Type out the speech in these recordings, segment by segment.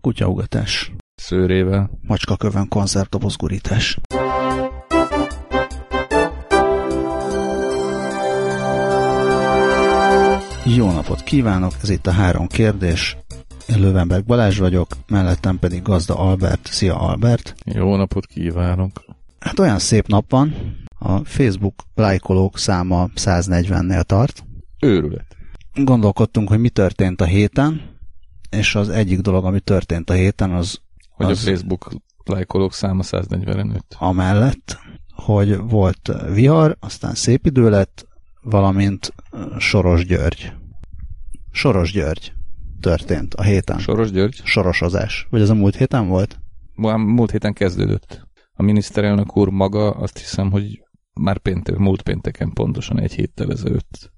Kutyaugatás. Szőrével. Macskakövön konzervdobozgurítás. Jó napot kívánok, ez itt a három kérdés. Én Lövenberg Balázs vagyok, mellettem pedig Gazda Albert. Szia Albert! Jó napot kívánok! Hát olyan szép nap van, a Facebook lájkolók száma 140-nél tart. Őrület. Gondolkodtunk, hogy mi történt a héten, és az egyik dolog, ami történt a héten, az... Hogy az a Facebook lájkolók száma 145. Amellett, hogy volt vihar, aztán szép idő lett, valamint Soros György. Soros György történt a héten. Soros György? Sorosozás. Vagy ez a múlt héten volt? Múlt héten kezdődött. A miniszterelnök úr maga azt hiszem, hogy már péntek, múlt pénteken pontosan egy héttel ezelőtt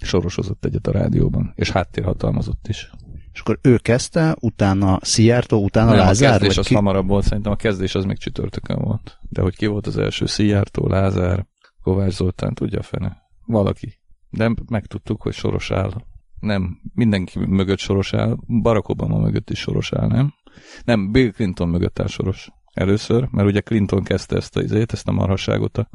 sorosozott egyet a rádióban, és háttérhatalmazott is. És akkor ő kezdte, utána Szijjártó, utána Nem, Lázár? a kezdés az ki? hamarabb volt, szerintem a kezdés az még csütörtökön volt. De hogy ki volt az első, Szijjártó, Lázár, Kovács Zoltán, tudja a fene. Valaki. De megtudtuk, hogy soros áll. Nem, mindenki mögött soros áll, Barack Obama mögött is soros áll, nem? Nem, Bill Clinton mögött áll soros. Először, mert ugye Clinton kezdte ezt a izét, ezt a marhaságot a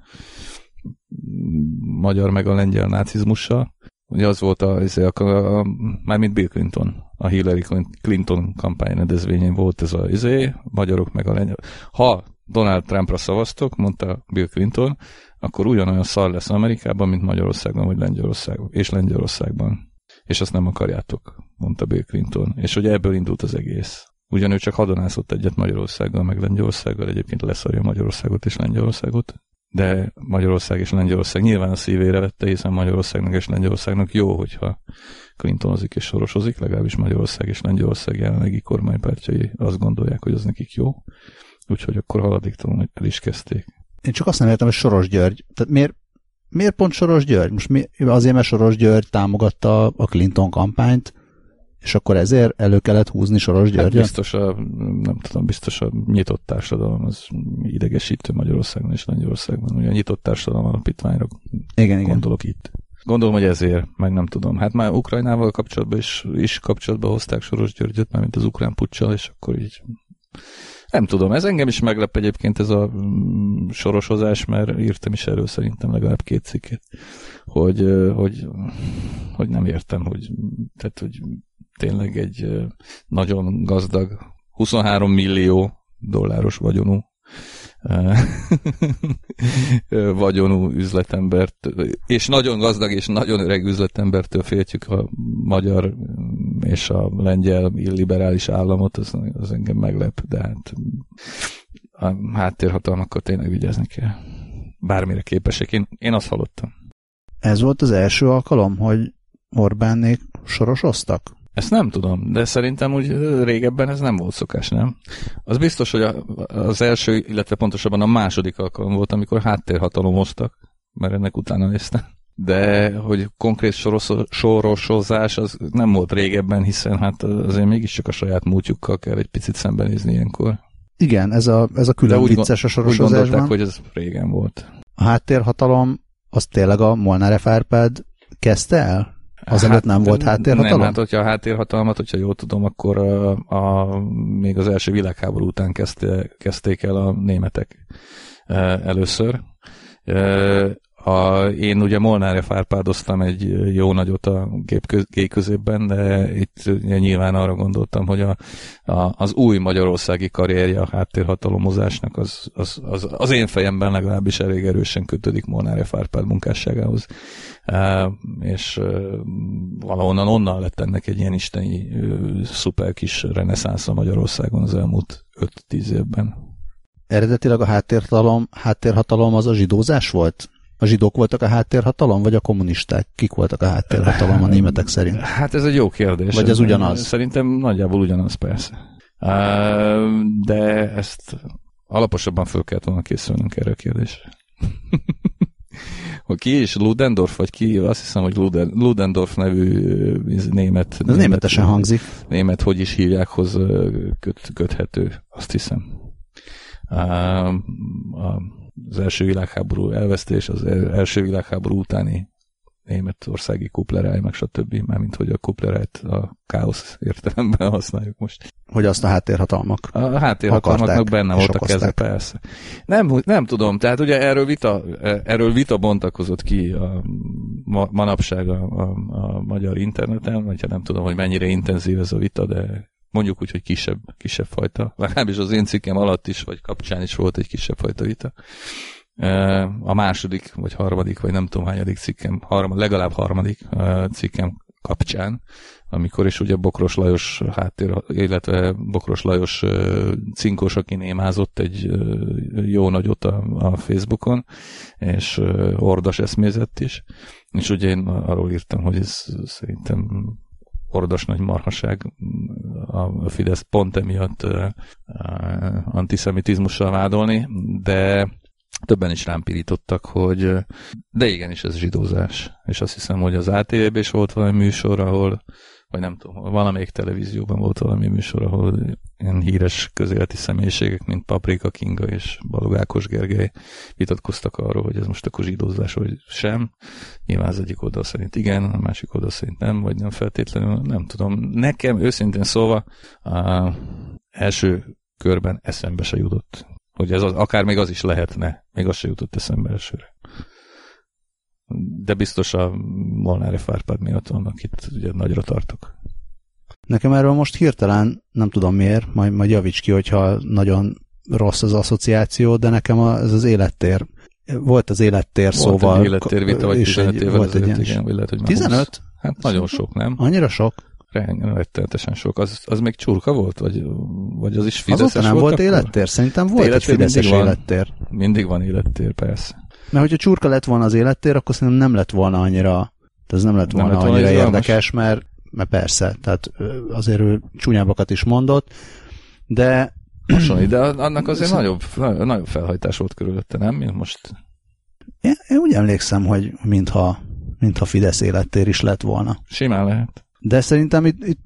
magyar meg a lengyel nácizmussal. Ugye az volt a, izé, a, a, a mármint Bill Clinton, a Hillary Clinton kampányrendezvényén volt ez a izé, magyarok meg a lengyel. Ha Donald Trumpra szavaztok, mondta Bill Clinton, akkor ugyanolyan szar lesz Amerikában, mint Magyarországon vagy Lengyelországban, és Lengyelországban. És azt nem akarjátok, mondta Bill Clinton. És ugye ebből indult az egész. Ugyanő csak hadonászott egyet Magyarországgal, meg Lengyelországgal, egyébként leszarja Magyarországot és Lengyelországot, de Magyarország és Lengyelország nyilván a szívére vette, hiszen Magyarországnak és Lengyelországnak jó, hogyha Clintonozik és sorosozik, legalábbis Magyarország és Lengyelország jelenlegi kormánypártjai azt gondolják, hogy az nekik jó. Úgyhogy akkor haladéktalanul el is kezdték. Én csak azt nem értem, hogy Soros György. Tehát miért, miért pont Soros György? Most mi, azért, mert Soros György támogatta a Clinton kampányt, és akkor ezért elő kellett húzni Soros Hát Györgyöt? biztos a, nem tudom, biztos a nyitott társadalom az idegesítő Magyarországon és Lengyelországban. Ugye a nyitott társadalom alapítványra igen, igen. gondolok itt. Gondolom, hogy ezért, meg nem tudom. Hát már Ukrajnával kapcsolatban is, is kapcsolatba hozták Soros Györgyöt, már mint az ukrán puccsal, és akkor így nem tudom, ez engem is meglep egyébként ez a mm, sorosozás, mert írtam is erről szerintem legalább két cikket, hogy, hogy, hogy nem értem, hogy, tehát, hogy tényleg egy nagyon gazdag, 23 millió dolláros vagyonú vagyonú üzletembert, és nagyon gazdag és nagyon öreg üzletembertől féltjük a magyar és a lengyel illiberális államot, az, az engem meglep, de hát a háttérhatalmakkal tényleg vigyázni kell. Bármire képesek. Én, én azt hallottam. Ez volt az első alkalom, hogy Orbánnék sorosoztak? Ezt nem tudom, de szerintem úgy régebben ez nem volt szokás, nem? Az biztos, hogy a, az első, illetve pontosabban a második alkalom volt, amikor háttérhatalomoztak, mert ennek utána néztem. De hogy konkrét soros, sorosozás az nem volt régebben, hiszen hát azért mégiscsak a saját múltjukkal kell egy picit szembenézni ilyenkor. Igen, ez a, ez a külön úgy, vicces a sorosozásban. Úgy gondolták, hogy ez régen volt. A háttérhatalom az tényleg a Molnár F. Árpád kezdte el? Azelőtt hát, nem volt háttérhatalom? Nem, hát hogyha a háttérhatalmat, hogyha jól tudom, akkor a, a, még az első világháború után kezdte, kezdték el a németek először. A, én ugye Molnárja fárpádoztam egy jó nagyot a gép középben, de itt nyilván arra gondoltam, hogy a, a, az új magyarországi karrierje a háttérhatalomozásnak az, az, az, az én fejemben legalábbis elég erősen kötődik Molnárja fárpád munkásságához. Uh, és uh, valahonnan onnan lett ennek egy ilyen isteni uh, szuper kis reneszánsza Magyarországon az elmúlt 5-10 évben. Eredetileg a háttérhatalom, háttérhatalom az a zsidózás volt? A zsidók voltak a háttérhatalom, vagy a kommunisták? Kik voltak a háttérhatalom a németek szerint? Hát ez egy jó kérdés. Vagy ez ugyanaz? Szerintem nagyjából ugyanaz, persze. De ezt alaposabban föl kellett volna készülnünk erre a kérdésre. hogy ki is Ludendorff, vagy ki, azt hiszem, hogy Luden, Ludendorff nevű német. Ez német, németesen hangzik. Német, hogy is hívják, köt, köthető, azt hiszem. Az első világháború elvesztés, az első világháború utáni németországi kupleráj, meg stb. Mármint, hogy a kuplerájt a káosz értelemben használjuk most. Hogy azt a háttérhatalmak A háttérhatalmaknak benne volt a keze, persze. Nem, nem tudom, tehát ugye erről vita, erről vita bontakozott ki a ma, manapság a, a, a magyar interneten, vagy hát nem tudom, hogy mennyire intenzív ez a vita, de mondjuk úgy, hogy kisebb, kisebb fajta. Legalábbis az én cikkem alatt is, vagy kapcsán is volt egy kisebb fajta vita. A második, vagy harmadik, vagy nem tudom hányadik cikkem, harmad, legalább harmadik cikkem kapcsán, amikor is ugye Bokros Lajos háttér, illetve Bokros Lajos cinkos, aki némázott egy jó nagyot a, a Facebookon, és ordas eszmézett is, és ugye én arról írtam, hogy ez szerintem ordas nagy marhaság a Fidesz pont emiatt antiszemitizmussal vádolni, de többen is rám pirítottak, hogy de igenis ez zsidózás. És azt hiszem, hogy az ATV-ben is volt valami műsor, ahol vagy nem tudom, valamelyik televízióban volt valami műsor, ahol ilyen híres közéleti személyiségek, mint Paprika Kinga és Balogákos Gergely vitatkoztak arról, hogy ez most a zsidózás, vagy sem. Nyilván az egyik oldal szerint igen, a másik oldal szerint nem, vagy nem feltétlenül, nem tudom. Nekem őszintén szólva a első körben eszembe se jutott hogy ez az, akár még az is lehetne, még az se jutott eszembe elsőre. De biztos a Molnári Fárpád miatt vannak itt, ugye nagyra tartok. Nekem erről most hirtelen, nem tudom miért, majd, majd javíts ki, hogyha nagyon rossz az asszociáció, de nekem ez az élettér. Volt az élettér volt szóval. Egy élettér vita, vagy 15 évvel volt egy igen, vagy lehet, hogy 15? 20. Hát nagyon sok, nem? Annyira sok? rettenetesen sok. Az, az még csurka volt? Vagy, vagy az is Fideszes Azóta nem volt, volt élettér? Szerintem volt élettér egy Fideszes mindig élettér. Van, mindig van élettér, persze. Mert hogyha csurka lett volna az élettér, akkor szerintem nem lett volna annyira, ez nem lett volna nem lett volna annyira érdekes, mert, mert persze, tehát azért ő csúnyábbakat is mondott, de Hasonlít, de annak azért nagyobb, nagyobb felhajtás volt körülötte, nem? Mint most. Én, én úgy emlékszem, hogy mintha, mintha Fidesz élettér is lett volna. Simán lehet. De szerintem itt, itt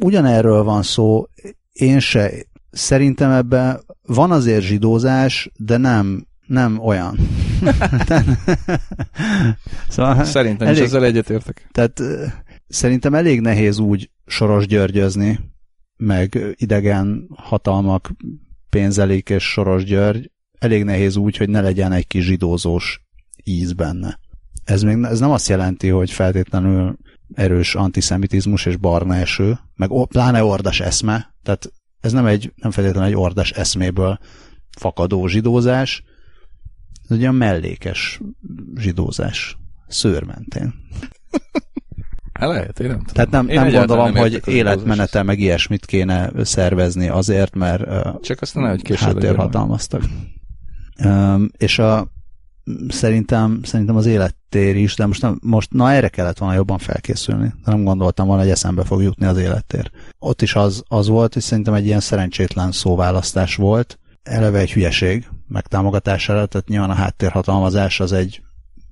ugyanerről van szó, én se. Szerintem ebben van azért zsidózás, de nem, nem olyan. szóval szerintem elég, is ezzel egyetértek. Tehát szerintem elég nehéz úgy Soros Györgyözni, meg idegen hatalmak pénzelik és Soros György, elég nehéz úgy, hogy ne legyen egy kis zsidózós íz benne. Ez, még, ez nem azt jelenti, hogy feltétlenül erős antiszemitizmus és barna eső, meg pláne ordas eszme, tehát ez nem, egy, nem feltétlenül egy ordas eszméből fakadó zsidózás, ez egy olyan mellékes zsidózás, szőrmentén. Hát lehet, én nem tudom. Tehát nem, nem gondolom, nem hogy életmenete meg ilyesmit kéne szervezni azért, mert Csak aztán nem, hogy később háttérhatalmaztak. Um, és a, szerintem, szerintem az élettér is, de most, nem, most na erre kellett volna jobban felkészülni. De nem gondoltam volna, hogy eszembe fog jutni az élettér. Ott is az, az volt, hogy szerintem egy ilyen szerencsétlen szóválasztás volt. Eleve egy hülyeség megtámogatására, tehát nyilván a háttérhatalmazás az egy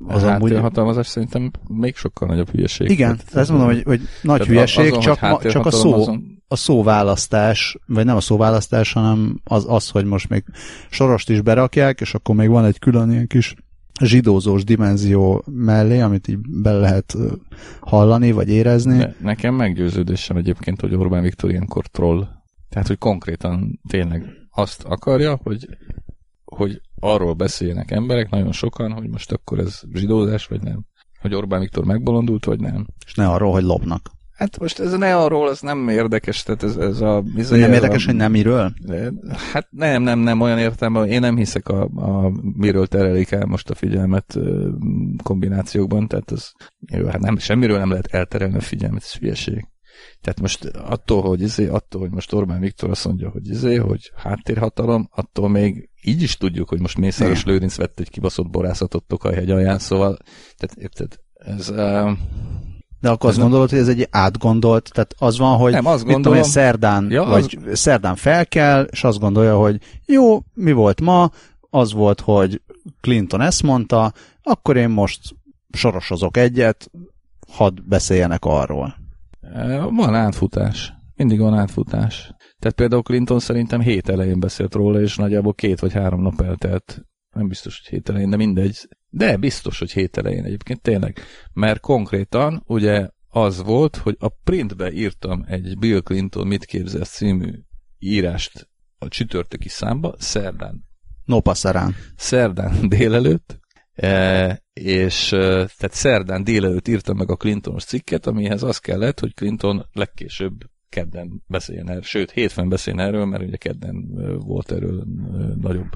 az a háttérhatalmazás szerintem még sokkal nagyobb hülyeség. Igen, tehát ezt mondom, hogy, hogy nagy hülyeség, azon, csak, ma, csak a szó, azon... a szóválasztás, vagy nem a szóválasztás, hanem az, az, hogy most még sorost is berakják, és akkor még van egy külön ilyen kis zsidózós dimenzió mellé, amit így bele lehet hallani, vagy érezni. De nekem meggyőződésem egyébként, hogy Orbán Viktor ilyenkor troll. Tehát, hogy konkrétan tényleg azt akarja, hogy, hogy arról beszéljenek emberek, nagyon sokan, hogy most akkor ez zsidózás, vagy nem. Hogy Orbán Viktor megbolondult, vagy nem. És ne arról, hogy lopnak. Hát most ez ne arról, ez nem érdekes, tehát ez, ez a... Ez nem érdekes, a, hogy nem miről? Hát nem, nem, nem olyan értelme, én nem hiszek a, a miről terelik el most a figyelmet kombinációkban, tehát ez, jó, hát nem, semmiről nem lehet elterelni a figyelmet, ez hülyeség. Tehát most attól, hogy izé, attól, hogy most Orbán Viktor azt mondja, hogy izé, hogy háttérhatalom, attól még így is tudjuk, hogy most Mészáros Lőrinc vett egy kibaszott borászatot Tokajhegy alján, szóval, tehát érted, ez... Uh, de akkor azt gondolod, hogy ez egy átgondolt, tehát az van, hogy nem, azt gondolom, tudom, szerdán, ja, vagy az... szerdán fel kell, és azt gondolja, hogy jó, mi volt ma, az volt, hogy Clinton ezt mondta, akkor én most sorosozok egyet, hadd beszéljenek arról. Van átfutás. Mindig van átfutás. Tehát például Clinton szerintem hét elején beszélt róla, és nagyjából két vagy három nap eltelt. Nem biztos, hogy hét elején, de mindegy. De biztos, hogy hét elején egyébként tényleg. Mert konkrétan ugye az volt, hogy a printbe írtam egy Bill Clinton mit képzelsz című írást a csütörtöki számba, szerdán. No pasarán. Szerdán délelőtt, e, és e, tehát szerdán délelőtt írtam meg a Clintonos cikket, amihez az kellett, hogy Clinton legkésőbb kedden beszéljen erről, sőt, hétfőn beszéljen erről, mert ugye kedden e, volt erről nagyobb,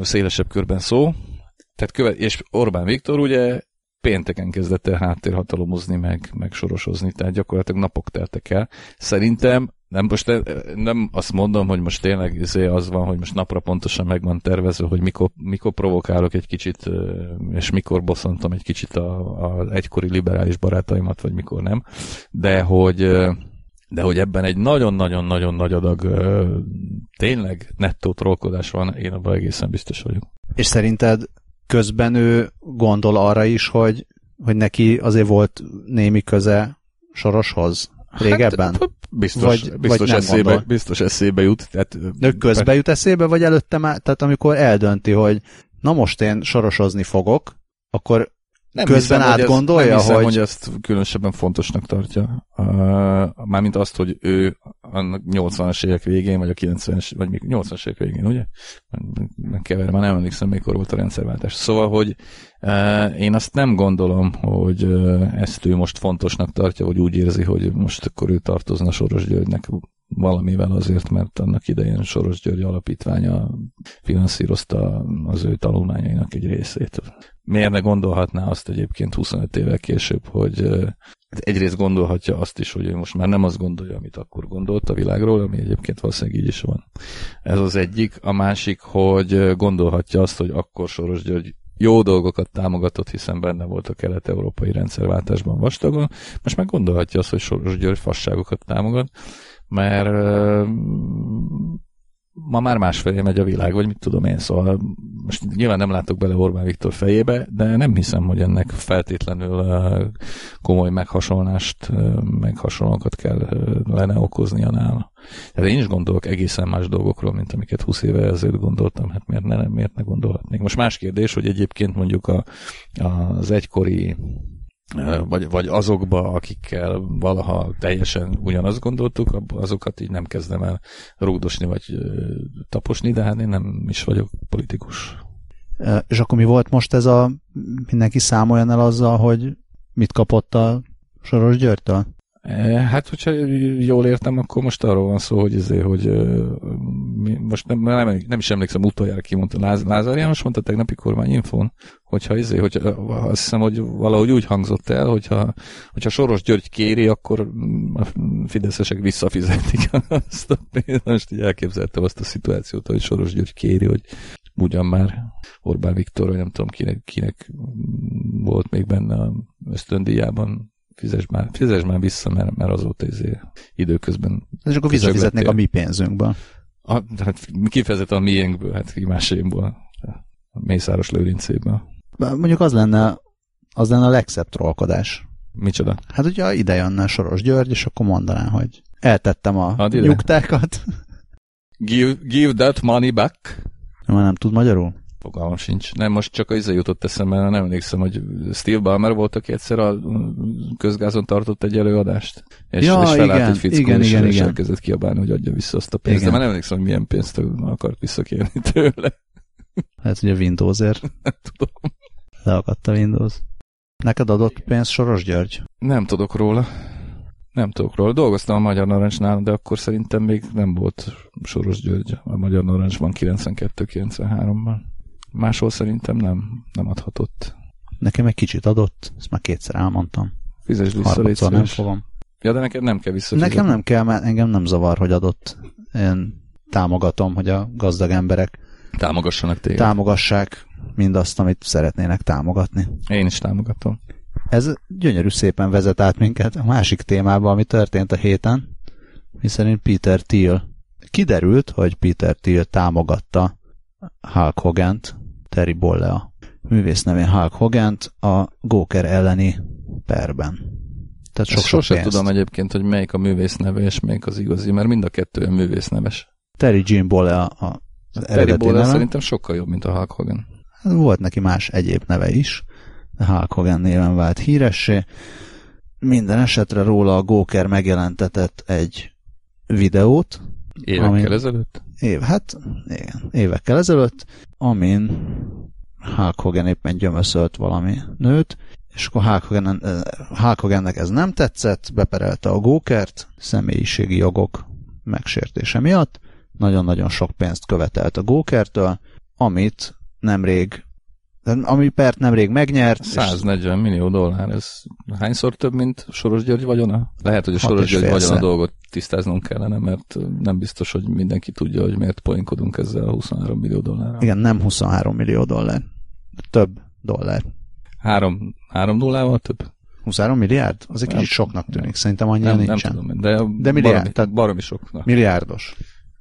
szélesebb körben szó. Tehát követ, és Orbán Viktor ugye pénteken kezdett el háttérhatalomozni, meg, meg sorosozni, tehát gyakorlatilag napok teltek el. Szerintem nem, most nem azt mondom, hogy most tényleg izé az van, hogy most napra pontosan meg van tervezve, hogy mikor, mikor provokálok egy kicsit, és mikor bosszantom egy kicsit az egykori liberális barátaimat, vagy mikor nem, de hogy, de hogy ebben egy nagyon-nagyon-nagyon nagy adag tényleg nettó trollkodás van, én abban egészen biztos vagyok. És szerinted közben ő gondol arra is, hogy, hogy neki azért volt némi köze Soroshoz régebben? Hát, biztos, vagy, biztos, vagy eszébe, biztos eszébe jut. Tehát, De közbe jut eszébe, vagy előtte már, tehát amikor eldönti, hogy na most én sorosozni fogok, akkor nem közben hiszem, átgondolja, hogy, ez, nem hiszem, hogy... hogy ezt különösebben fontosnak tartja. Uh, mármint azt, hogy ő a 80-as évek végén, vagy a 90-es, vagy még 80-as évek végén, ugye? Kever, már nem emlékszem, mikor volt a rendszerváltás. Szóval, hogy uh, én azt nem gondolom, hogy uh, ezt ő most fontosnak tartja, vagy úgy érzi, hogy most akkor ő tartozna Soros Györgynek valamivel azért, mert annak idején Soros György alapítványa finanszírozta az ő tanulmányainak egy részét. Miért ne gondolhatná azt egyébként 25 évvel később, hogy egyrészt gondolhatja azt is, hogy ő most már nem azt gondolja, amit akkor gondolt a világról, ami egyébként valószínűleg így is van. Ez az egyik. A másik, hogy gondolhatja azt, hogy akkor Soros György jó dolgokat támogatott, hiszen benne volt a kelet-európai rendszerváltásban vastagon. Most meg gondolhatja azt, hogy Soros György fasságokat támogat, mert ma már másfelé megy a világ, vagy mit tudom én, szóval most nyilván nem látok bele Orbán Viktor fejébe, de nem hiszem, hogy ennek feltétlenül komoly meghasonlást, meg hasonlókat kell lenne okoznia nála. Tehát én is gondolok egészen más dolgokról, mint amiket 20 éve ezelőtt gondoltam, hát miért ne, miért ne gondolhatnék. Most más kérdés, hogy egyébként mondjuk a, az egykori vagy, vagy azokba, akikkel valaha teljesen ugyanazt gondoltuk, azokat így nem kezdem el rúgdosni vagy taposni, de hát én nem is vagyok politikus. És akkor mi volt most ez a, mindenki számoljon el azzal, hogy mit kapott a Soros Györgytől? Hát, hogyha jól értem, akkor most arról van szó, hogy, ezért, hogy most nem, nem, nem is emlékszem utoljára ki mondta, Láz, Lázár János mondta tegnapi kormányinfón, hogyha ezért, hogy azt hiszem, hogy valahogy úgy hangzott el, hogyha, hogyha Soros György kéri, akkor a fideszesek visszafizetik azt a pénzt. Most így elképzeltem azt a szituációt, hogy Soros György kéri, hogy ugyan már Orbán Viktor, vagy nem tudom kinek, kinek volt még benne a ösztöndíjában fizes már, fizes már vissza, mert, mert azóta izé időközben... És akkor visszafizetnék a mi pénzünkből. A, hát kifejezetten a miénkből, hát. A Mészáros Lőrincéből. Mondjuk az lenne, az lenne a legszebb trollkodás. Micsoda? Hát ugye ide jönne Soros György, és akkor mondaná, hogy eltettem a Ad nyugtákat. Give, give that money back. Már nem tud magyarul? Fogalmam sincs. Nem, most csak az jutott eszembe, nem emlékszem, hogy Steve Ballmer volt, aki egyszer a közgázon tartott egy előadást, és, ja, és felállt igen, egy fickó, igen, és, igen, és igen. elkezdett kiabálni, hogy adja vissza azt a pénzt. Igen. De már nem emlékszem, hogy milyen pénzt akart visszakérni tőle. Hát ugye Windowsért. Nem tudom. Leakadt a Windows. Neked adott pénzt Soros György? Nem tudok róla. Nem tudok róla. Dolgoztam a Magyar Narancsnál, de akkor szerintem még nem volt Soros György a Magyar Narancsban 92-93-ban. Máshol szerintem nem, nem adhatott. Nekem egy kicsit adott, ezt már kétszer elmondtam. Fizes vissza, légy nem fogom. Ja, de neked nem kell visszafizetni. Nekem nem kell, mert engem nem zavar, hogy adott. Én támogatom, hogy a gazdag emberek támogassanak téged. támogassák mindazt, amit szeretnének támogatni. Én is támogatom. Ez gyönyörű szépen vezet át minket a másik témába, ami történt a héten, miszerint Peter Thiel. Kiderült, hogy Peter Thiel támogatta Hulk Hogan-t, Terry Bollea művész nevén Hulk hogan a Góker elleni perben. Tehát sok, sok sosem tudom egyébként, hogy melyik a művész neve és melyik az igazi, mert mind a kettő művész neves. Terry Jim Bollea a az Terry Bollea szerintem sokkal jobb, mint a Hulk Hogan. volt neki más egyéb neve is, de Hulk Hogan néven vált híressé. Minden esetre róla a Góker megjelentetett egy videót. Évekkel amin, ezelőtt? Év, hát igen, évekkel ezelőtt, amin Hulk Hogan éppen gyömöszölt valami nőt, és akkor Hulk, Hogan, Hulk Hogannek ez nem tetszett, beperelte a Gókert személyiségi jogok megsértése miatt, nagyon-nagyon sok pénzt követelt a Gókertől, amit nemrég ami pert nemrég megnyert. 140 és... millió dollár, ez hányszor több, mint Soros György vagyona? Lehet, hogy a Soros György vagyona dolgot tisztáznunk kellene, mert nem biztos, hogy mindenki tudja, hogy miért poénkodunk ezzel a 23 millió dollárral. Igen, nem 23 millió dollár. Több dollár. Három, három nullával több? 23 milliárd? Az egy kicsit soknak tűnik. Szerintem annyira nem, nincsen. Nem tudom, de, de milliárd, baromi, tehát baromi soknak. Milliárdos.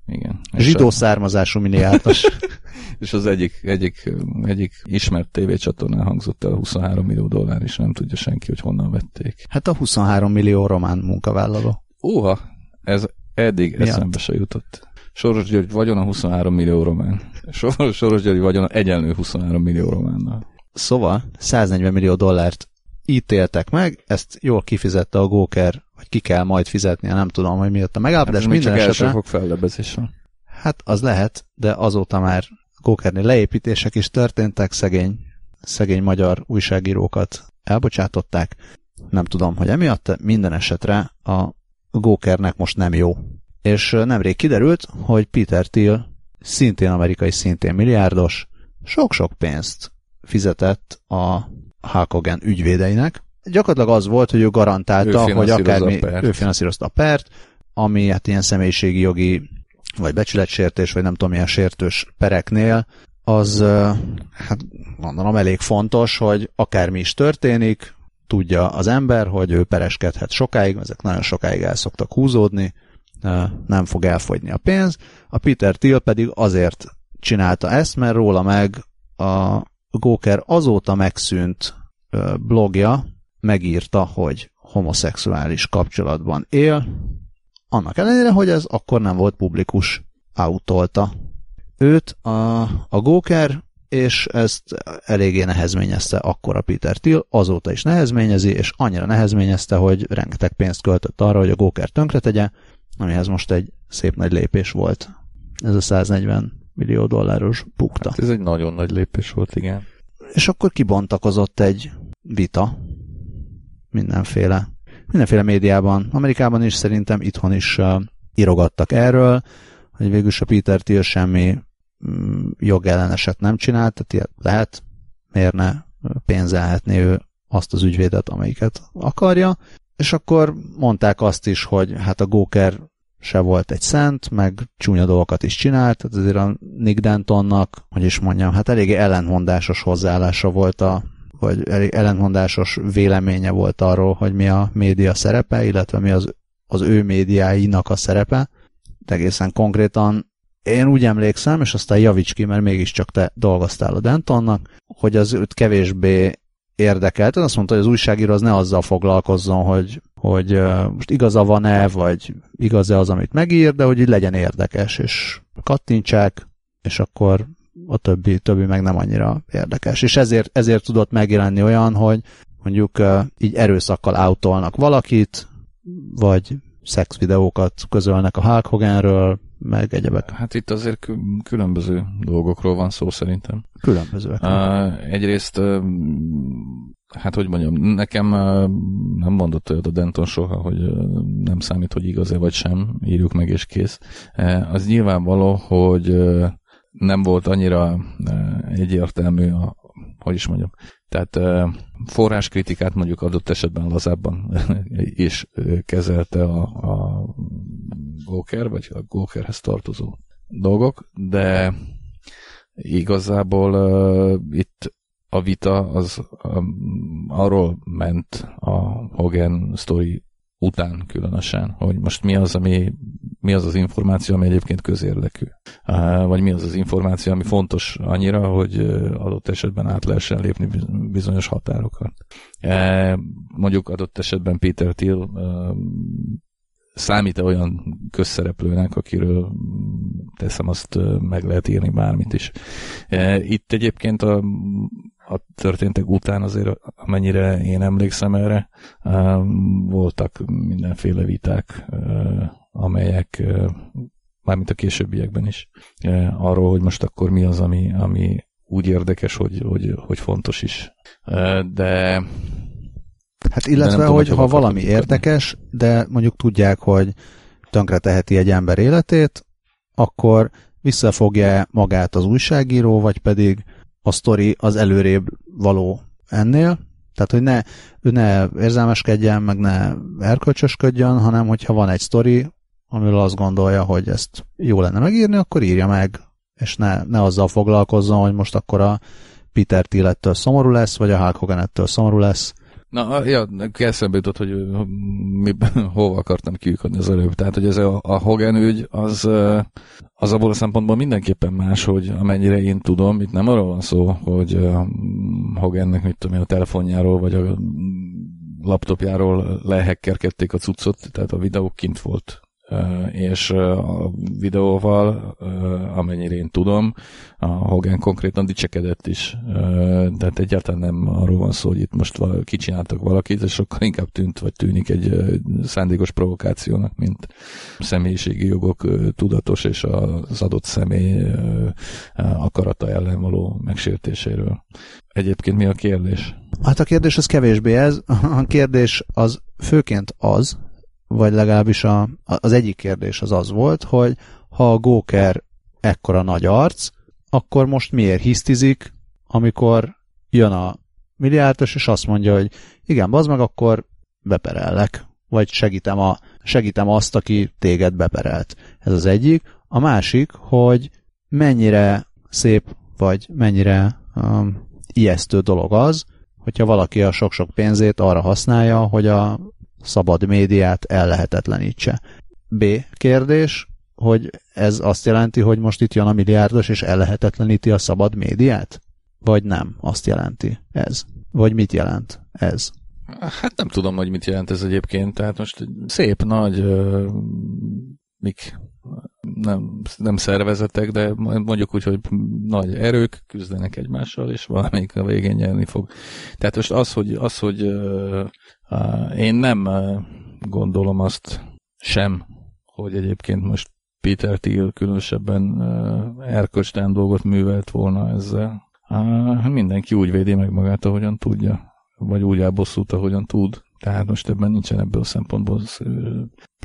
Igen. Zsidó származású milliárdos. és az egyik, egyik, egyik ismert tévécsatornán hangzott el a 23 millió dollár, és nem tudja senki, hogy honnan vették. Hát a 23 millió román munkavállaló. Óha, ez eddig Miatt? eszembe se jutott. Soros György vagyon a 23 millió román. Soros, Soros György vagyon egyenlő 23 millió románnal. Szóval 140 millió dollárt ítéltek meg, ezt jól kifizette a Góker, vagy ki kell majd fizetnie, nem tudom, hogy miatt a megállapodás. Hát minden csak esetre, fog fellebezésre. Hát az lehet, de azóta már Gókernél leépítések is történtek, szegény, szegény magyar újságírókat elbocsátották. Nem tudom, hogy emiatt, minden esetre a Gókernek most nem jó. És nemrég kiderült, hogy Peter Thiel szintén amerikai, szintén milliárdos, sok-sok pénzt fizetett a Hakogen ügyvédeinek. Gyakorlatilag az volt, hogy ő garantálta, ő hogy akármi, ő finanszírozta a pert, ami hát ilyen személyiségi jogi vagy becsületsértés, vagy nem tudom milyen sértős pereknél, az hát gondolom elég fontos, hogy akármi is történik, tudja az ember, hogy ő pereskedhet sokáig, ezek nagyon sokáig el szoktak húzódni, nem fog elfogyni a pénz. A Peter Thiel pedig azért csinálta ezt, mert róla meg a Góker azóta megszűnt blogja megírta, hogy homoszexuális kapcsolatban él, annak ellenére, hogy ez akkor nem volt publikus, autolta őt a, a Góker, és ezt eléggé nehezményezte akkor a Peter Thiel, azóta is nehezményezi, és annyira nehezményezte, hogy rengeteg pénzt költött arra, hogy a Góker tönkretegye, amihez most egy szép nagy lépés volt. Ez a 140 millió dolláros bukta. Hát ez egy nagyon nagy lépés volt, igen. És akkor kibontakozott egy vita mindenféle, mindenféle médiában, Amerikában is szerintem, itthon is uh, írogattak erről, hogy végülis a Peter Thiel semmi mm, jogelleneset nem csinált, tehát lehet, miért ne pénzelhetné ő azt az ügyvédet, amelyiket akarja, és akkor mondták azt is, hogy hát a Góker se volt egy szent, meg csúnya dolgokat is csinált, tehát azért a Nick Dentonnak, hogy is mondjam, hát eléggé ellentmondásos hozzáállása volt a, vagy elég ellentmondásos véleménye volt arról, hogy mi a média szerepe, illetve mi az, az ő médiáinak a szerepe. De egészen konkrétan én úgy emlékszem, és aztán javíts ki, mert mégiscsak te dolgoztál a Dentonnak, hogy az őt kevésbé érdekelt. Azt mondta, hogy az újságíró az ne azzal foglalkozzon, hogy, hogy most igaza van-e, vagy igaz-e az, amit megír, de hogy így legyen érdekes, és kattintsák, és akkor a többi, többi meg nem annyira érdekes. És ezért, ezért tudott megjelenni olyan, hogy mondjuk így erőszakkal autolnak valakit, vagy szexvideókat közölnek a Hulk Hoganről, meg egyebek. Hát itt azért különböző dolgokról van szó szerintem. Különbözőek. Uh, egyrészt, uh, hát hogy mondjam, nekem uh, nem mondott olyat a Denton soha, hogy uh, nem számít, hogy igaz-e vagy sem, írjuk meg és kész. Uh, az nyilvánvaló, hogy uh, nem volt annyira uh, egyértelmű a, hogy is mondjam, tehát forráskritikát mondjuk adott esetben lazábban is kezelte a, a Góker, vagy a Gókerhez tartozó dolgok, de igazából uh, itt a vita az um, arról ment a Hogan story után különösen, hogy most mi az, ami, mi az az információ, ami egyébként közérdekű. Vagy mi az az információ, ami fontos annyira, hogy adott esetben át lehessen lépni bizonyos határokat. Mondjuk adott esetben Peter Thiel számít-e olyan közszereplőnek, akiről teszem, azt meg lehet írni bármit is. Itt egyébként a, a történtek után azért, amennyire én emlékszem erre, voltak mindenféle viták, amelyek mármint a későbbiekben is, arról, hogy most akkor mi az, ami, ami úgy érdekes, hogy, hogy, hogy fontos is. De Hát illetve, hogy ha valami érdekes, de mondjuk tudják, hogy tönkre teheti egy ember életét, akkor visszafogja magát az újságíró, vagy pedig a sztori az előrébb való ennél. Tehát, hogy ne, ő ne érzelmeskedjen, meg ne erkölcsösködjön, hanem hogyha van egy sztori, amiről azt gondolja, hogy ezt jó lenne megírni, akkor írja meg, és ne, ne azzal foglalkozzon, hogy most akkor a Peter Thiel szomorú lesz, vagy a Hulk Hogan ettől szomorú lesz, Na, ja, eszembe jutott, hogy mi, hova akartam kiukadni az előbb. Tehát, hogy ez a, a Hogan ügy, az, az abból a szempontból mindenképpen más, hogy amennyire én tudom, itt nem arról van szó, hogy Hogannek, mit tudom én, a telefonjáról, vagy a laptopjáról lehekkerkedték a cuccot, tehát a videó kint volt és a videóval, amennyire én tudom, a Hogan konkrétan dicsekedett is. Tehát egyáltalán nem arról van szó, hogy itt most kicsináltak valakit, és sokkal inkább tűnt, vagy tűnik egy szándékos provokációnak, mint személyiségi jogok tudatos és az adott személy akarata ellen való megsértéséről. Egyébként mi a kérdés? Hát a kérdés az kevésbé ez. A kérdés az főként az, vagy legalábbis a, az egyik kérdés az az volt, hogy ha a Góker ekkora nagy arc, akkor most miért hisztizik, amikor jön a milliárdos, és azt mondja, hogy igen, bazd meg, akkor beperellek, vagy segítem, a, segítem azt, aki téged beperelt. Ez az egyik. A másik, hogy mennyire szép, vagy mennyire um, ijesztő dolog az, hogyha valaki a sok-sok pénzét arra használja, hogy a szabad médiát ellehetetlenítse. B. Kérdés, hogy ez azt jelenti, hogy most itt jön a milliárdos, és ellehetetleníti a szabad médiát? Vagy nem azt jelenti ez? Vagy mit jelent ez? Hát nem tudom, hogy mit jelent ez egyébként. Tehát most szép, nagy, uh, mik, nem, nem szervezetek, de mondjuk úgy, hogy nagy erők küzdenek egymással, és valamelyik a végén nyerni fog. Tehát most az, hogy, az, hogy uh, én nem gondolom azt sem, hogy egyébként most Peter Thiel különösebben erkölcstelen dolgot művelt volna ezzel. Mindenki úgy védi meg magát, ahogyan tudja. Vagy úgy elbosszult, ahogyan tud. Tehát most ebben nincsen ebből a szempontból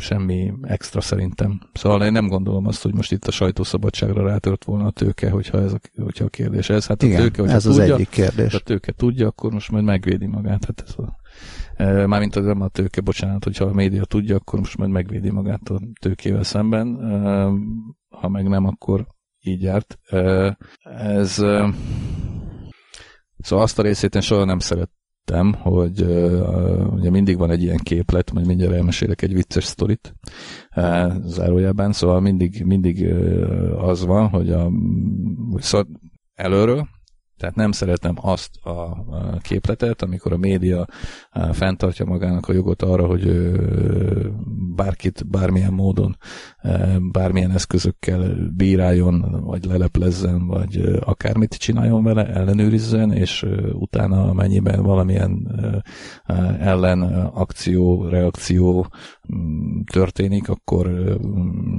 semmi extra szerintem. Szóval én nem gondolom azt, hogy most itt a sajtószabadságra rátört volna a tőke, hogyha, ez a, hogyha a kérdés ez. Hát Igen, a tőke, ez tudja, az egyik kérdés. Ha a tőke tudja, akkor most majd megvédi magát. Hát ez a Mármint az nem a tőke, bocsánat, hogyha a média tudja, akkor most majd megvédi magát a tőkével szemben. Ha meg nem, akkor így járt. Ez Szóval azt a részét én soha nem szerettem, hogy uh, ugye mindig van egy ilyen képlet, majd mindjárt elmesélek egy vicces sztorit uh, zárójában, szóval mindig, mindig uh, az van, hogy a, szóval előről, tehát nem szeretem azt a képletet, amikor a média fenntartja magának a jogot arra, hogy bárkit bármilyen módon, bármilyen eszközökkel bíráljon, vagy leleplezzen, vagy akármit csináljon vele, ellenőrizzen, és utána mennyiben valamilyen ellen akció, reakció mm, történik, akkor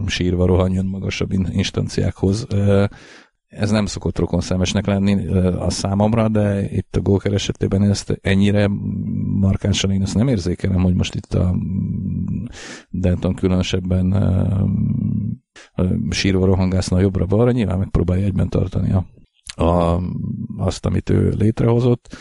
sírva rohanjon magasabb instanciákhoz ez nem szokott rokon szemesnek lenni a számomra, de itt a Gólker esetében ezt ennyire markánsan én ezt nem érzékelem, hogy most itt a Denton különösebben sírva rohangászna jobbra-balra, nyilván megpróbálja egyben tartani a a, azt, amit ő létrehozott.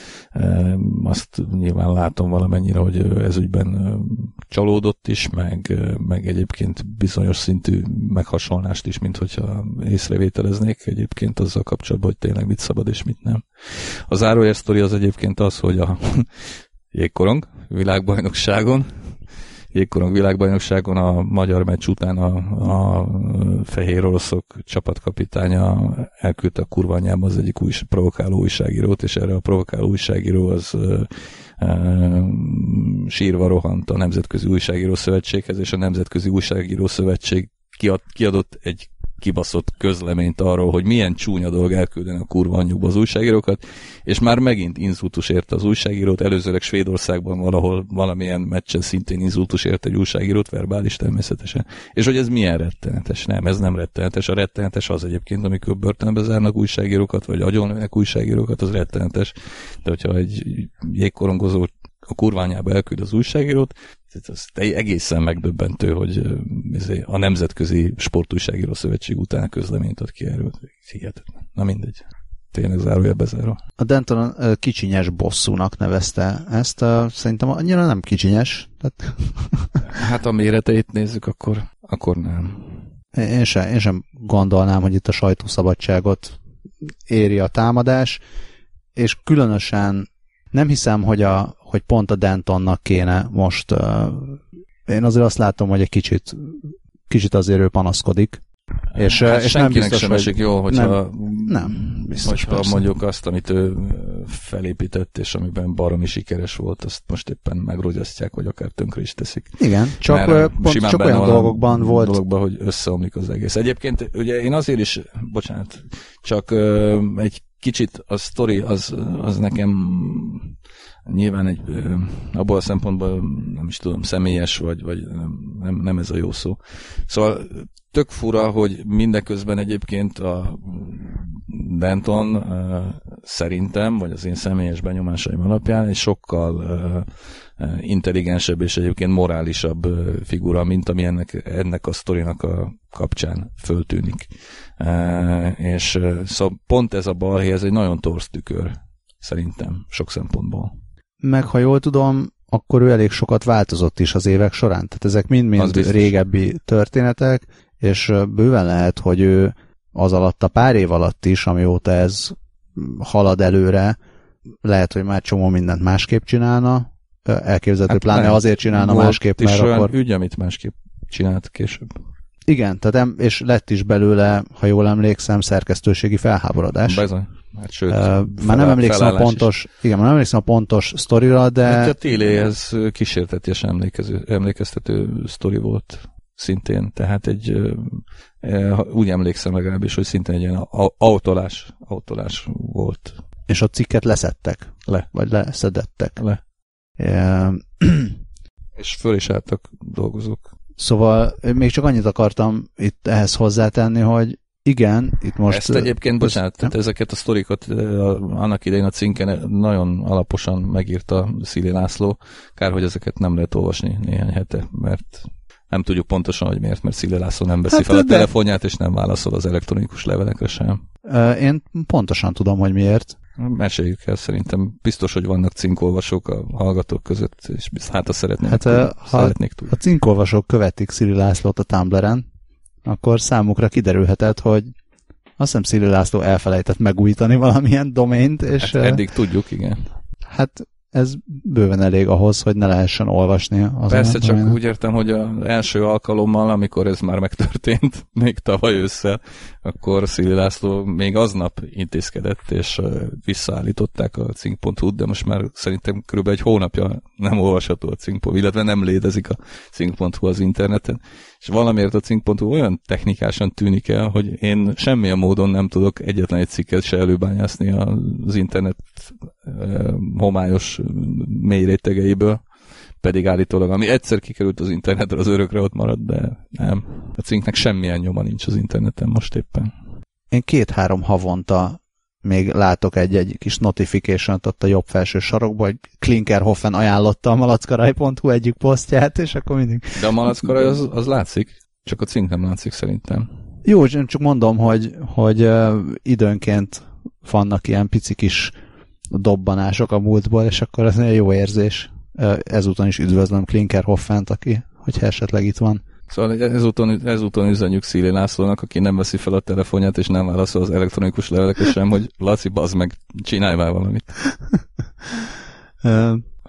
Azt nyilván látom valamennyire, hogy ez ügyben csalódott is, meg, meg egyébként bizonyos szintű meghasonlást is, mint hogyha észrevételeznék egyébként azzal kapcsolatban, hogy tényleg mit szabad és mit nem. A zárójel sztori az egyébként az, hogy a jégkorong világbajnokságon jégkorong világbajnokságon a magyar meccs után a, a fehér oroszok csapatkapitánya elküldte a kurva anyába az egyik új, provokáló újságírót, és erre a provokáló újságíró az sírva rohant a Nemzetközi Újságíró Szövetséghez, és a Nemzetközi Újságíró Szövetség kiad, kiadott egy kibaszott közleményt arról, hogy milyen csúnya dolog elküldeni a kurva anyjukba az újságírókat, és már megint inzultus érte az újságírót, előzőleg Svédországban valahol valamilyen meccsen szintén inzultus érte egy újságírót, verbális természetesen. És hogy ez milyen rettenetes? Nem, ez nem rettenetes. A rettenetes az egyébként, amikor börtönbe zárnak újságírókat, vagy agyonlőnek újságírókat, az rettenetes. De hogyha egy jégkorongozó a kurványába elküld az újságírót, ez egészen megdöbbentő, hogy a Nemzetközi Sportújságíró Szövetség után közleményt ad ki erről. Hihetetlen. Na mindegy. Tényleg zárója bezárva. A Denton kicsinyes bosszúnak nevezte ezt. Szerintem annyira nem kicsinyes. Tehát... hát a méreteit nézzük, akkor, akkor nem. Én sem, én sem gondolnám, hogy itt a sajtószabadságot éri a támadás, és különösen nem hiszem, hogy, a, hogy pont a Dentonnak kéne most, én azért azt látom, hogy egy kicsit, kicsit azért ő panaszkodik. És, hát és nem biztos, sem esik jó, hogyha nem, nem biztos, hogyha mondjuk azt, amit ő felépített, és amiben baromi sikeres volt, azt most éppen megrogyasztják, vagy akár tönkre is teszik. Igen, csak, Mert pont, csak olyan dolgokban volt. Dologban, hogy összeomlik az egész. Egyébként ugye én azért is, bocsánat, csak egy kicsit a sztori az, az nekem nyilván egy, abból a szempontból nem is tudom, személyes, vagy, vagy nem, nem ez a jó szó. Szóval tök fura, hogy mindeközben egyébként a Denton szerintem, vagy az én személyes benyomásaim alapján egy sokkal intelligensebb és egyébként morálisabb figura, mint ami ennek, ennek a sztorinak a kapcsán föltűnik. És szóval pont ez a balhé, ez egy nagyon torz tükör, szerintem, sok szempontból. Meg ha jól tudom, akkor ő elég sokat változott is az évek során. Tehát ezek mind-mind régebbi történetek, és bőven lehet, hogy ő az alatt a pár év alatt is, amióta ez halad előre, lehet, hogy már csomó mindent másképp csinálna, elképzelhető, hát pláne nem. azért csinálna másképp, mert olyan akkor... ügy, amit másképp csinált később. Igen, tehát és lett is belőle, ha jól emlékszem, szerkesztőségi felháborodás. Bizony. Hát sőt, uh, már nem emlékszem a pontos, is. igen, már nem emlékszem a pontos sztorira, de... Hát a Téléhez kísérteties emlékező, emlékeztető sztori volt szintén, tehát egy, úgy emlékszem legalábbis, hogy szintén egy ilyen autolás, autolás volt. És a cikket leszettek? Le. Vagy leszedettek? Le. és föl is álltak dolgozók. Szóval még csak annyit akartam itt ehhez hozzátenni, hogy igen, itt most... Ezt egyébként, bocsánat, tehát ezeket a sztorikat annak idején a cinken nagyon alaposan megírta Szili László, kár, hogy ezeket nem lehet olvasni néhány hete, mert nem tudjuk pontosan, hogy miért, mert Szili László nem veszi hát, fel a de... telefonját, és nem válaszol az elektronikus levelekre sem. Én pontosan tudom, hogy miért. Meséljük el, szerintem biztos, hogy vannak cinkolvasók a hallgatók között, és hát azt szeretnék, hát, tudni, ha szeretnék tudni. a cinkolvasók követik Szili Lászlót a Tumblr-en, akkor számukra kiderülhetett, hogy azt hiszem Szili László elfelejtett megújítani valamilyen domaint, és... Hát eddig tudjuk, igen. Hát ez bőven elég ahhoz, hogy ne lehessen olvasni. Az Persze, csak olyan. úgy értem, hogy az első alkalommal, amikor ez már megtörtént, még tavaly ősszel, akkor Szili László még aznap intézkedett, és visszaállították a cink.hu-t, de most már szerintem kb. egy hónapja nem olvasható a cink.hu, illetve nem létezik a cink.hu az interneten, és valamiért a cink.hu olyan technikásan tűnik el, hogy én semmilyen módon nem tudok egyetlen egy cikket se előbányászni az internet homályos mély rétegeiből, pedig állítólag, ami egyszer kikerült az internetre, az örökre ott marad, de nem. A cinknek semmilyen nyoma nincs az interneten most éppen. Én két-három havonta még látok egy-egy kis notification ott a jobb felső sarokban, hogy Klinkerhoffen ajánlotta a malackaraj.hu egyik posztját, és akkor mindig... De a malackaraj az, az látszik, csak a cink nem látszik szerintem. Jó, csak mondom, hogy, hogy időnként vannak ilyen pici kis dobbanások a múltból, és akkor ez egy jó érzés. Ezúton is üdvözlöm Klinkerhoffent, aki, hogyha esetleg itt van. Szóval ezúton, ezúton üzenjük Szíli Lászlónak, aki nem veszi fel a telefonját, és nem válaszol az elektronikus levelekre sem, hogy Laci, bazd meg, csinálj már valamit.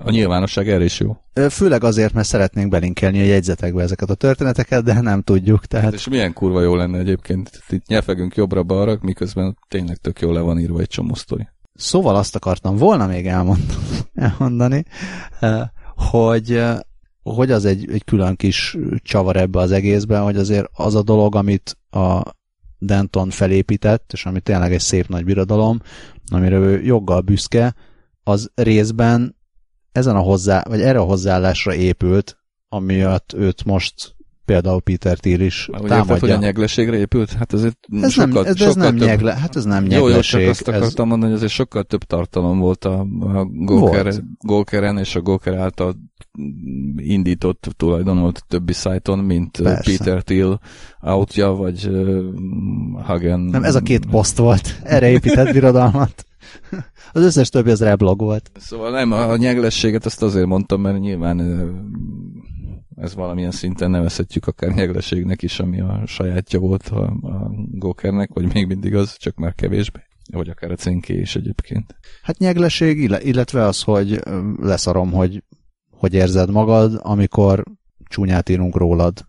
A nyilvánosság erre is jó. Főleg azért, mert szeretnénk belinkelni a jegyzetekbe ezeket a történeteket, de nem tudjuk. Tehát... És milyen kurva jó lenne egyébként. Itt nyefegünk jobbra-balra, miközben tényleg tök jól le van írva egy csomó sztori. Szóval azt akartam volna még elmondani, hogy hogy az egy, egy külön kis csavar ebbe az egészben, hogy azért az a dolog, amit a Denton felépített, és ami tényleg egy szép nagy birodalom, amire ő joggal büszke, az részben ezen a hozzá, vagy erre a hozzáállásra épült, amiatt őt most például Peter Thiel is Már támadja. Érted, hogy a nyegleségre épült? Hát ezért ez sokkal, nem, ez, sokkal ez nem több... nyegle, hát ez nem nyegleség. Jó, jó, csak azt akartam ez... mondani, hogy azért sokkal több tartalom volt a, a Gawker, Gawkeren és a Gawker által indított, tulajdonolt többi szájton, mint Persze. Peter Thiel outja, vagy uh, Hagen. Nem, ez a két poszt volt. Erre épített birodalmat. Az összes többi az reblog volt. Szóval nem, a nyeglességet azt azért mondtam, mert nyilván ez valamilyen szinten nevezhetjük akár nyeglességnek is, ami a sajátja volt a, a Gokernek, vagy még mindig az, csak már kevésbé. Vagy akár a cinké is egyébként. Hát nyegleség, illetve az, hogy leszarom, hogy hogy érzed magad, amikor csúnyát írunk rólad.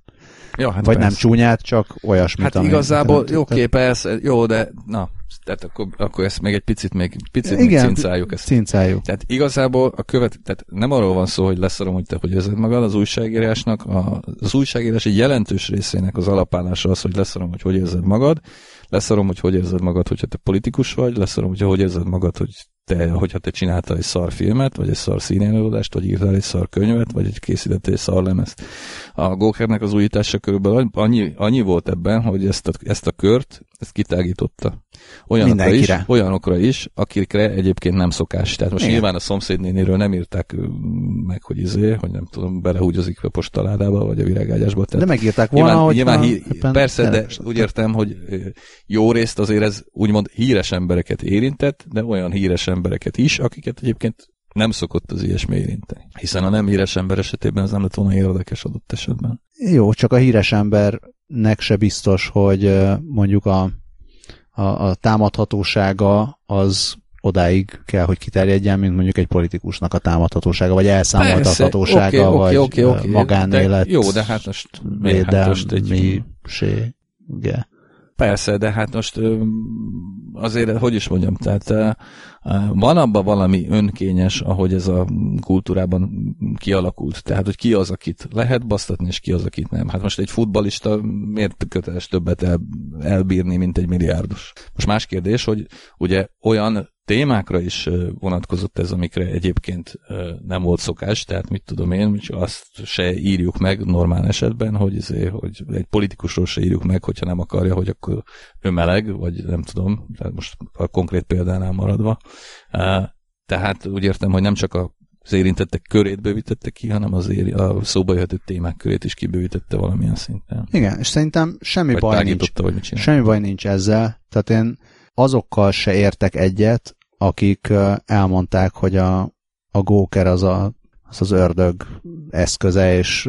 Ja, hát Vagy persze. nem csúnyát, csak olyasmit, Hát igazából, jó, oké, persze, jó, de na, tehát akkor, akkor ezt még egy picit még picit Igen, még cincáljuk ezt. Cincáljuk. Tehát igazából a követ, tehát nem arról van szó, hogy leszarom, hogy te hogy érzed magad, az újságírásnak, a, az újságírás egy jelentős részének az alapállása az, hogy leszarom, hogy hogy érzed magad, leszarom, hogy hogy érzed magad, hogyha te politikus vagy, leszarom, hogy hogy érzed magad, hogy te, hogyha te csináltál egy szar filmet, vagy egy szar színjelölőadást, vagy írtál egy szar könyvet, vagy egy készítettél egy szar lemezt. A Gókernek az újítása körülbelül annyi, annyi volt ebben, hogy ezt a, ezt a kört, ezt kitágította. Olyanokra is, olyanokra is, akikre egyébként nem szokás. Tehát most Igen. nyilván a szomszédnénéről nem írták meg, hogy izé, hogy nem tudom, belehúgyozik a postaládába, vagy a virágágyásba. Tehát de megírták volna, nyilván, hogy nyilván hí, Persze, de úgy értem, hogy jó részt azért ez úgymond híres embereket érintett, de olyan híres embereket is, akiket egyébként nem szokott az ilyesmi érinteni. Hiszen a nem híres ember esetében ez nem lett volna érdekes adott esetben. Jó, csak a híres embernek se biztos, hogy mondjuk a, a, a támadhatósága az odáig kell, hogy kiterjedjen, mint mondjuk egy politikusnak a támadhatósága, vagy elszámoltathatósága, Persze, okay, vagy okay, okay, okay. magánélet. De, jó, de hát most, hát most egy... Persze, de hát most azért, hogy is mondjam, tehát van abban valami önkényes, ahogy ez a kultúrában kialakult. Tehát, hogy ki az, akit lehet basztatni, és ki az, akit nem. Hát most egy futbalista miért köteles többet el, elbírni, mint egy milliárdos? Most más kérdés, hogy ugye olyan témákra is vonatkozott ez, amikre egyébként nem volt szokás, tehát mit tudom én, hogy azt se írjuk meg normál esetben, hogy, azért, hogy egy politikusról se írjuk meg, hogyha nem akarja, hogy akkor ő meleg, vagy nem tudom, tehát most a konkrét példánál maradva. Tehát úgy értem, hogy nem csak a az érintettek körét bővítette ki, hanem az éri, a szóba jöhető témák körét is kibővítette valamilyen szinten. Igen, és szerintem semmi vagy baj nincs. Vagy semmi baj nincs ezzel. Tehát én azokkal se értek egyet, akik elmondták, hogy a, a góker az, a, az az ördög eszköze, és,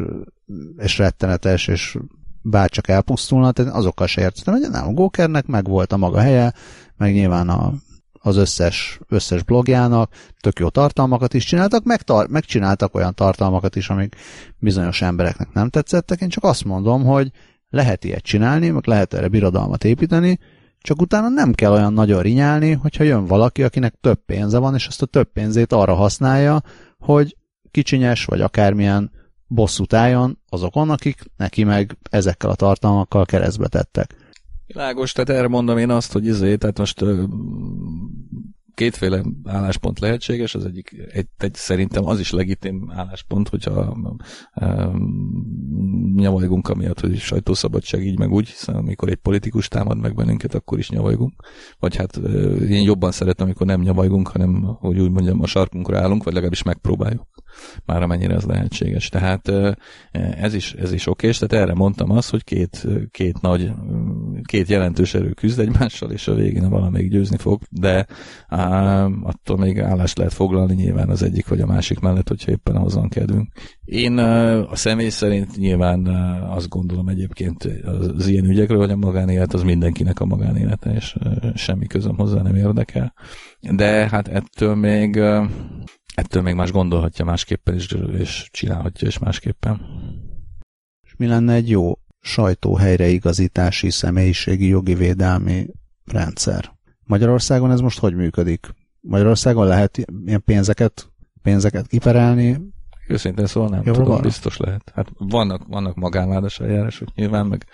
és rettenetes, és bárcsak elpusztulna, tehát azokkal se értettem, hogy nem, a gókernek meg volt a maga helye, meg nyilván a, az összes, összes blogjának, tök jó tartalmakat is csináltak, meg megcsináltak olyan tartalmakat is, amik bizonyos embereknek nem tetszettek. Én csak azt mondom, hogy lehet ilyet csinálni, meg lehet erre birodalmat építeni, csak utána nem kell olyan nagyon rinyálni, hogyha jön valaki, akinek több pénze van, és azt a több pénzét arra használja, hogy kicsinyes, vagy akármilyen bosszút álljon azokon, akik neki meg ezekkel a tartalmakkal keresztbe tettek. Világos, tehát erre mondom én azt, hogy izé, tehát most kétféle álláspont lehetséges, az egyik, egy, egy, szerintem az is legitim álláspont, hogyha um, nyavajgunk amiatt, hogy sajtószabadság így meg úgy, hiszen amikor egy politikus támad meg bennünket, akkor is nyavajgunk. Vagy hát én jobban szeretem, amikor nem nyavajgunk, hanem, hogy úgy mondjam, a sarkunkra állunk, vagy legalábbis megpróbáljuk. Már amennyire ez lehetséges. Tehát ez is, ez is okés, tehát erre mondtam azt, hogy két, két nagy, két jelentős erő küzd egymással, és a végén valamelyik győzni fog, de attól még állást lehet foglalni nyilván az egyik vagy a másik mellett, hogyha éppen ahhoz van kedvünk. Én a személy szerint nyilván azt gondolom egyébként az ilyen ügyekről, hogy a magánélet az mindenkinek a magánélete, és semmi közöm hozzá nem érdekel. De hát ettől még ettől még más gondolhatja másképpen, és, és csinálhatja is másképpen. És mi lenne egy jó sajtóhelyreigazítási személyiségi jogi védelmi rendszer? Magyarországon ez most hogy működik? Magyarországon lehet ilyen pénzeket, pénzeket kiperelni Őszintén szóval nem Jobbra tudom, balra? biztos lehet. Hát vannak, vannak magánvádas eljárások nyilván, meg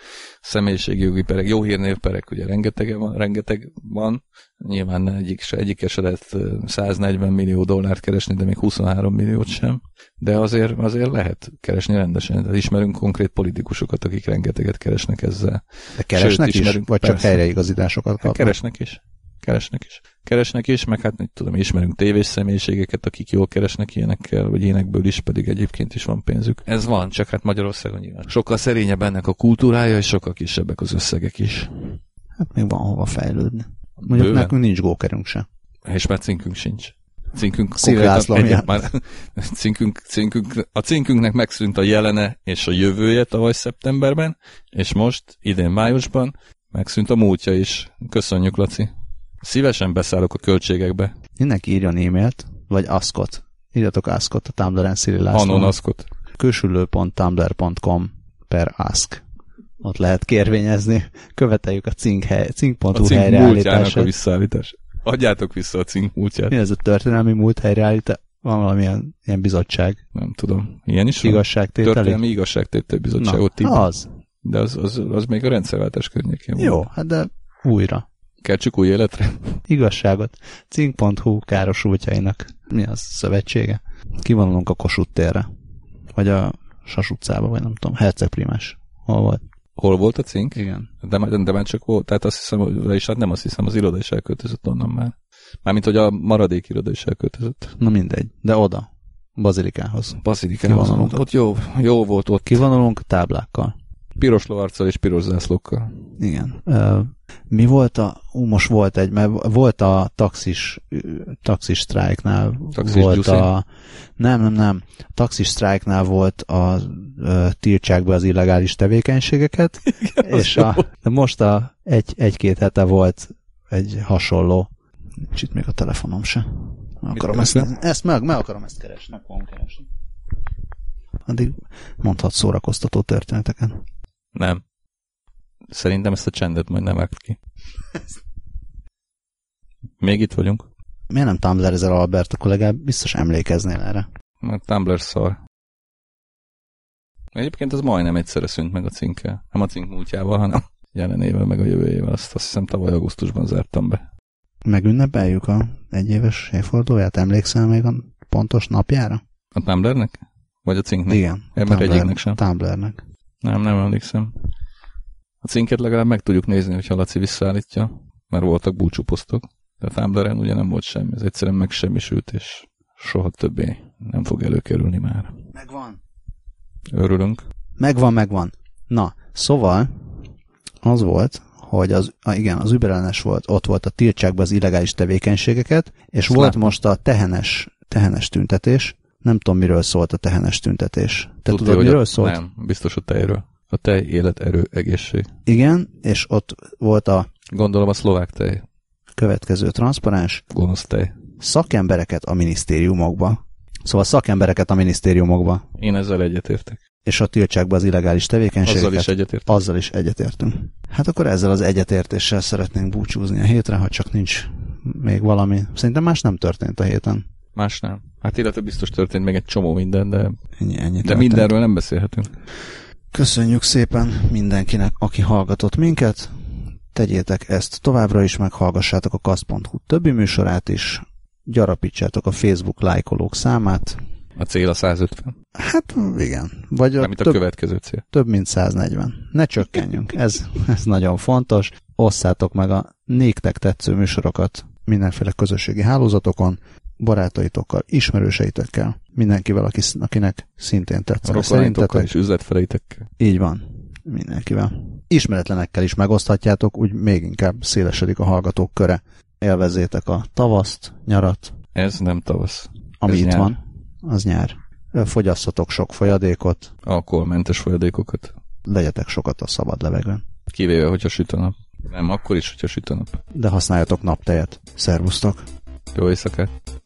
személyiségi jogi perek, jó hírnévperek, ugye rengeteg van, rengeteg van. Nyilván egyik, se, egyik se lehet ö, 140 millió dollárt keresni, de még 23 milliót sem. De azért, azért lehet keresni rendesen. Tehát ismerünk konkrét politikusokat, akik rengeteget keresnek ezzel. De keresnek Sőt, is? Vagy csak persze. helyreigazításokat Hát kapnak? keresnek is. Keresnek is. Keresnek is, meg hát mit tudom, ismerünk tévés személyiségeket, akik jól keresnek ilyenekkel, vagy énekből is, pedig egyébként is van pénzük. Ez van, csak hát Magyarországon nyilván. Sokkal szerényebb ennek a kultúrája, és sokkal kisebbek az összegek is. Hát még van hova fejlődni. Mondjuk Bőven. nekünk nincs gókerünk se. És már cinkünk sincs. Cinkünk egyet már, cinkünk, cinkünk, a cinkünknek megszűnt a jelene és a jövője tavaly szeptemberben, és most, idén májusban, megszűnt a múltja is. Köszönjük, Laci. Szívesen beszállok a költségekbe. Mindenki írjon e-mailt, vagy askot. Írjatok askot a Tumblr-en Szili Lászlónak. Anonaszkot. Kösülő.tumblr.com per ask. Ott lehet kérvényezni. Követeljük a cink hely, cink.hu A cink múltjának a helyreállítását. visszaállítás. Adjátok vissza a cink múltját. Mi ez a történelmi múlt helyreállítás? Van valamilyen ilyen bizottság, Nem tudom. Ilyen is van? igazságtételi? Történelmi igazságtétel bizottságot Na, Na, az. De az, az, az, még a rendszerváltás környékén Jó, volt. hát de újra. Kertsük új életre? Igazságot. Cink.hu káros útjainak. Mi az szövetsége? Kivonulunk a Kossuth térre. Vagy a Sas utcába, vagy nem tudom. Herceg Primás. Hol volt? Hol volt a cink? Igen. De, de már csak volt, tehát azt hiszem, és hát nem azt hiszem, az iroda is elköltözött onnan már. Mármint, hogy a maradék iroda is elköltözött. Na mindegy. De oda. Bazilikához. Bazilikához. Kivonulunk. Ott jó, jó volt ott. Kivonulunk táblákkal. Piros lovarccal és piros zászlókkal. Igen. Mi volt a... Ú, most volt egy, mert volt a taxis, taxis sztrájknál Taxis volt Gyuszi? a... Nem, nem, nem. A taxis sztrájknál volt a ö, tiltsák be az illegális tevékenységeket, és a, de most a, egy, egy-két hete volt egy hasonló. Nincs itt még a telefonom se. Meg akarom ezt, keresel? ezt meg, meg akarom ezt keresni. Meg fogom keresni. Addig mondhat szórakoztató történeteket. Nem. Szerintem ezt a csendet majd nem vágd ki. Még itt vagyunk. Miért nem Tumblr-ezel Albert, akkor legalább biztos emlékeznél erre. Mert Tumblr szar. Egyébként az majdnem egyszerre szűnt meg a cinkkel. Nem a cink múltjával, hanem jelenével, meg a jövőjével. Azt, azt hiszem tavaly augusztusban zártam be. Megünnepeljük a egyéves évfordulóját? Emlékszel még a pontos napjára? A Tumblrnek? Vagy a cinknek? Igen. Már egyiknek sem. Tumblrnek. Nem, nem emlékszem. A cinket legalább meg tudjuk nézni, hogyha Laci visszaállítja, mert voltak búcsúposztok. De a Tumblr-en ugye nem volt semmi, ez egyszerűen megsemmisült, és soha többé nem fog előkerülni már. Megvan. Örülünk. Megvan, megvan. Na, szóval az volt, hogy az, igen, az überellenes volt, ott volt a tiltsák be az illegális tevékenységeket, és Ezt volt láttam. most a tehenes, tehenes tüntetés. Nem tudom, miről szólt a tehenes tüntetés. Te Tudja, tudod, miről szólt? Nem, biztos a tejről. A tej, élet, erő, egészség. Igen, és ott volt a Gondolom a szlovák tej. következő transzparens, Gonosz tej. szakembereket a minisztériumokba. Szóval szakembereket a minisztériumokba, Én ezzel egyetértek. és a tiltsák be az illegális tevékenységeket. Azzal is egyetértek. Azzal is egyetértünk. Hát akkor ezzel az egyetértéssel szeretnénk búcsúzni a hétre, ha csak nincs még valami. Szerintem más nem történt a héten. Más nem. Hát illetve biztos történt még egy csomó minden, de, Ennyi, ennyi de történt. mindenről nem beszélhetünk. Köszönjük szépen mindenkinek, aki hallgatott minket. Tegyétek ezt továbbra is, meghallgassátok a kasz.hu többi műsorát is, gyarapítsátok a Facebook lájkolók számát. A cél a 150. Hát igen, vagy a Mármint a több, következő cél. több mint 140. Ne csökkenjünk, ez, ez nagyon fontos. Osszátok meg a néktek tetsző műsorokat mindenféle közösségi hálózatokon, barátaitokkal, ismerőseitekkel, mindenkivel, aki, akinek szintén tetszik. Szerintetek és üzletfeleitekkel. így van, mindenkivel. Ismeretlenekkel is megoszthatjátok, úgy még inkább szélesedik a hallgatók köre. Élvezzétek a tavaszt, nyarat, Ez nem tavasz. ami Ez itt nyár. van, az nyár. Fogyasszatok sok folyadékot, Alkoholmentes folyadékokat. legyetek sokat a szabad levegőn. Kivéve, hogyha süt a nap. Nem, akkor is, hogyha süt a nap. De használjatok naptejet. Szervusztok! Jó éjszakát!